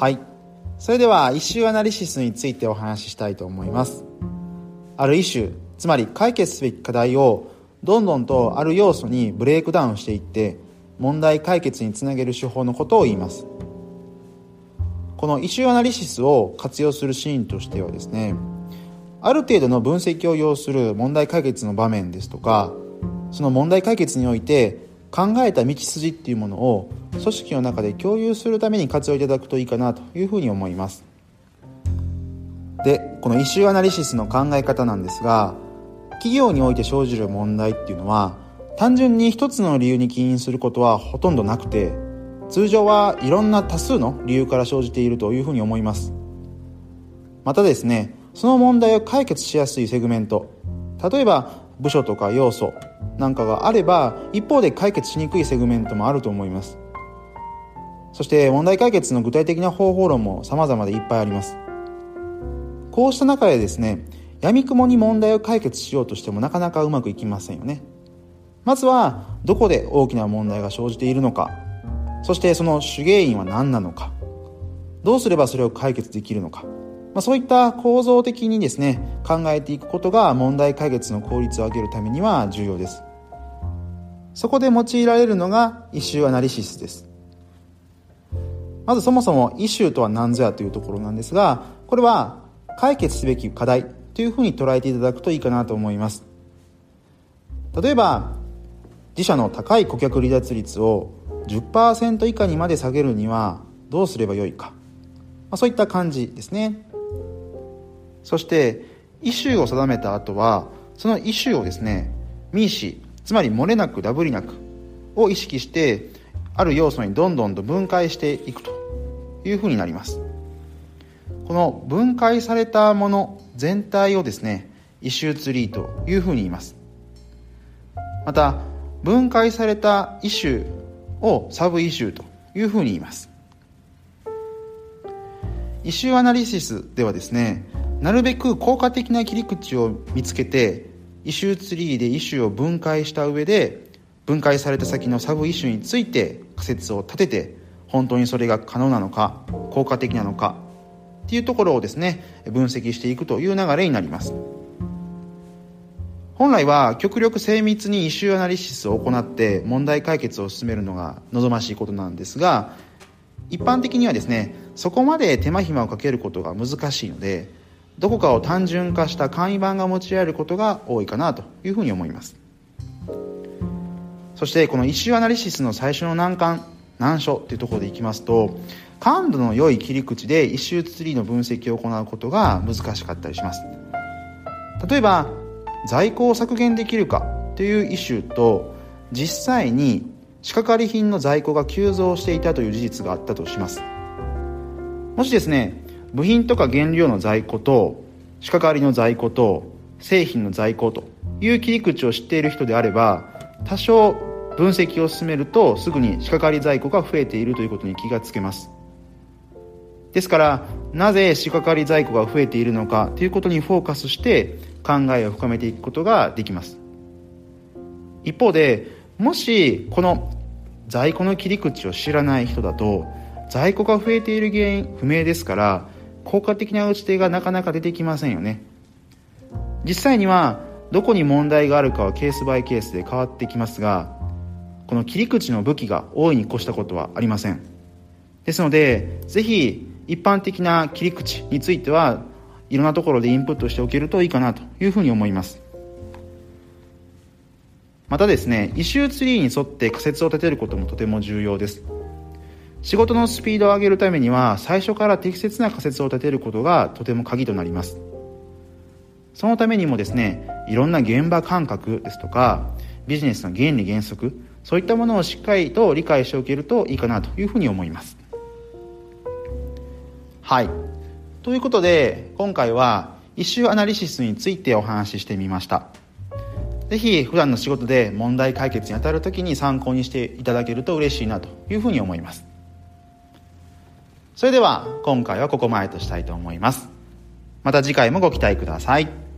はい。それではイシューアナリシスについてお話ししたいと思います。あるイシューつまり解決すべき課題をどんどんとある要素にブレイクダウンしていって問題解決につなげる手法のことを言います。このイシューアナリシスを活用するシーンとしてはですねある程度の分析を要する問題解決の場面ですとかその問題解決において考えた道筋っていうものを組織の中で共有するために活用いただくといいかなというふうに思います。でこのイシューアナリシスの考え方なんですが企業において生じる問題っていうのは単純に一つの理由に起因することはほとんどなくて通常はいろんな多数の理由から生じているというふうに思います。またですねその問題を解決しやすいセグメント例えば部署とか要素なんかがあれば一方で解決しにくいセグメントもあると思います。そして問題解決の具体的な方法論も様々でいっぱいあります。こうした中でですね闇雲に問題を解決しようとしてもなかなかうまくいきませんよね。まずはどこで大きな問題が生じているのか。そしてその主原因は何なのか。どうすればそれを解決できるのか。まあ、そういった構造的にですね考えていくことが問題解決の効率を上げるためには重要です。そこで用いられるのがイシューアナリシスです。まずそもそもイシューとは何ぞやというところなんですがこれは解決すべき課題というふうに捉えていただくといいかなと思います。例えば自社の高い顧客離脱率を10%以下にまで下げるにはどうすればよいか、まあ、そういった感じですね。そしてイシューを定めた後はそのイシューをですねミーシつまり漏れなくダブりなくを意識してある要素にどんどんと分解していくと。いうふうになります。この分解されたもの全体をですねイシューツリーというふうに言います。また分解されたイシューをサブイシューというふうに言います。イシューアナリシスではですねなるべく効果的な切り口を見つけてイシューツリーでイシューを分解した上で分解された先のサブイシューについて仮説を立てて本当にそれが可能なのか効果的なのかっていうところをですね分析していくという流れになります。本来は極力精密にイシューアナリシスを行って問題解決を進めるのが望ましいことなんですが一般的にはですねそこまで手間暇をかけることが難しいのでどこかを単純化した簡易版が用いられることが多いかなというふうに思います。そしてこのイシューアナリシスの最初の難関難所っていうところでいきますと感度の良い切り口でイシューツリーの分析を行うことが難しかったりします。例えば在庫を削減できるかというイシューと実際に仕掛かり品の在庫が急増していたという事実があったとします。もしですね部品とか原料の在庫と仕掛かりの在庫と製品の在庫という切り口を知っている人であれば多少分析を進めるとすぐに仕掛かり在庫が増えているということに気がつけます。ですからなぜ仕掛かり在庫が増えているのかということにフォーカスして考えを深めていくことができます。一方でもしこの在庫の切り口を知らない人だと在庫が増えている原因不明ですから効果的な打ち手がなかなか出てきませんよね。実際にはどこに問題があるかはケースバイケースで変わってきますがこの切り口の武器が大いに越したことはありません。ですのでぜひ一般的な切り口についてはいろんなところでインプットしておけるといいかなというふうに思います。またですねイシューツリーに沿って仮説を立てることもとても重要です。仕事のスピードを上げるためには最初から適切な仮説を立てることがとても鍵となります。そのためにもですねいろんな現場感覚ですとかビジネスの原理原則そういったものをしっかりと理解しておけるといいかなというふうに思いますはいということで今回はイシューアナリシスについてお話ししてみましたぜひ普段の仕事で問題解決に当たるときに参考にしていただけると嬉しいなというふうに思いますそれでは今回はここまでとしたいと思います。また次回もご期待ください。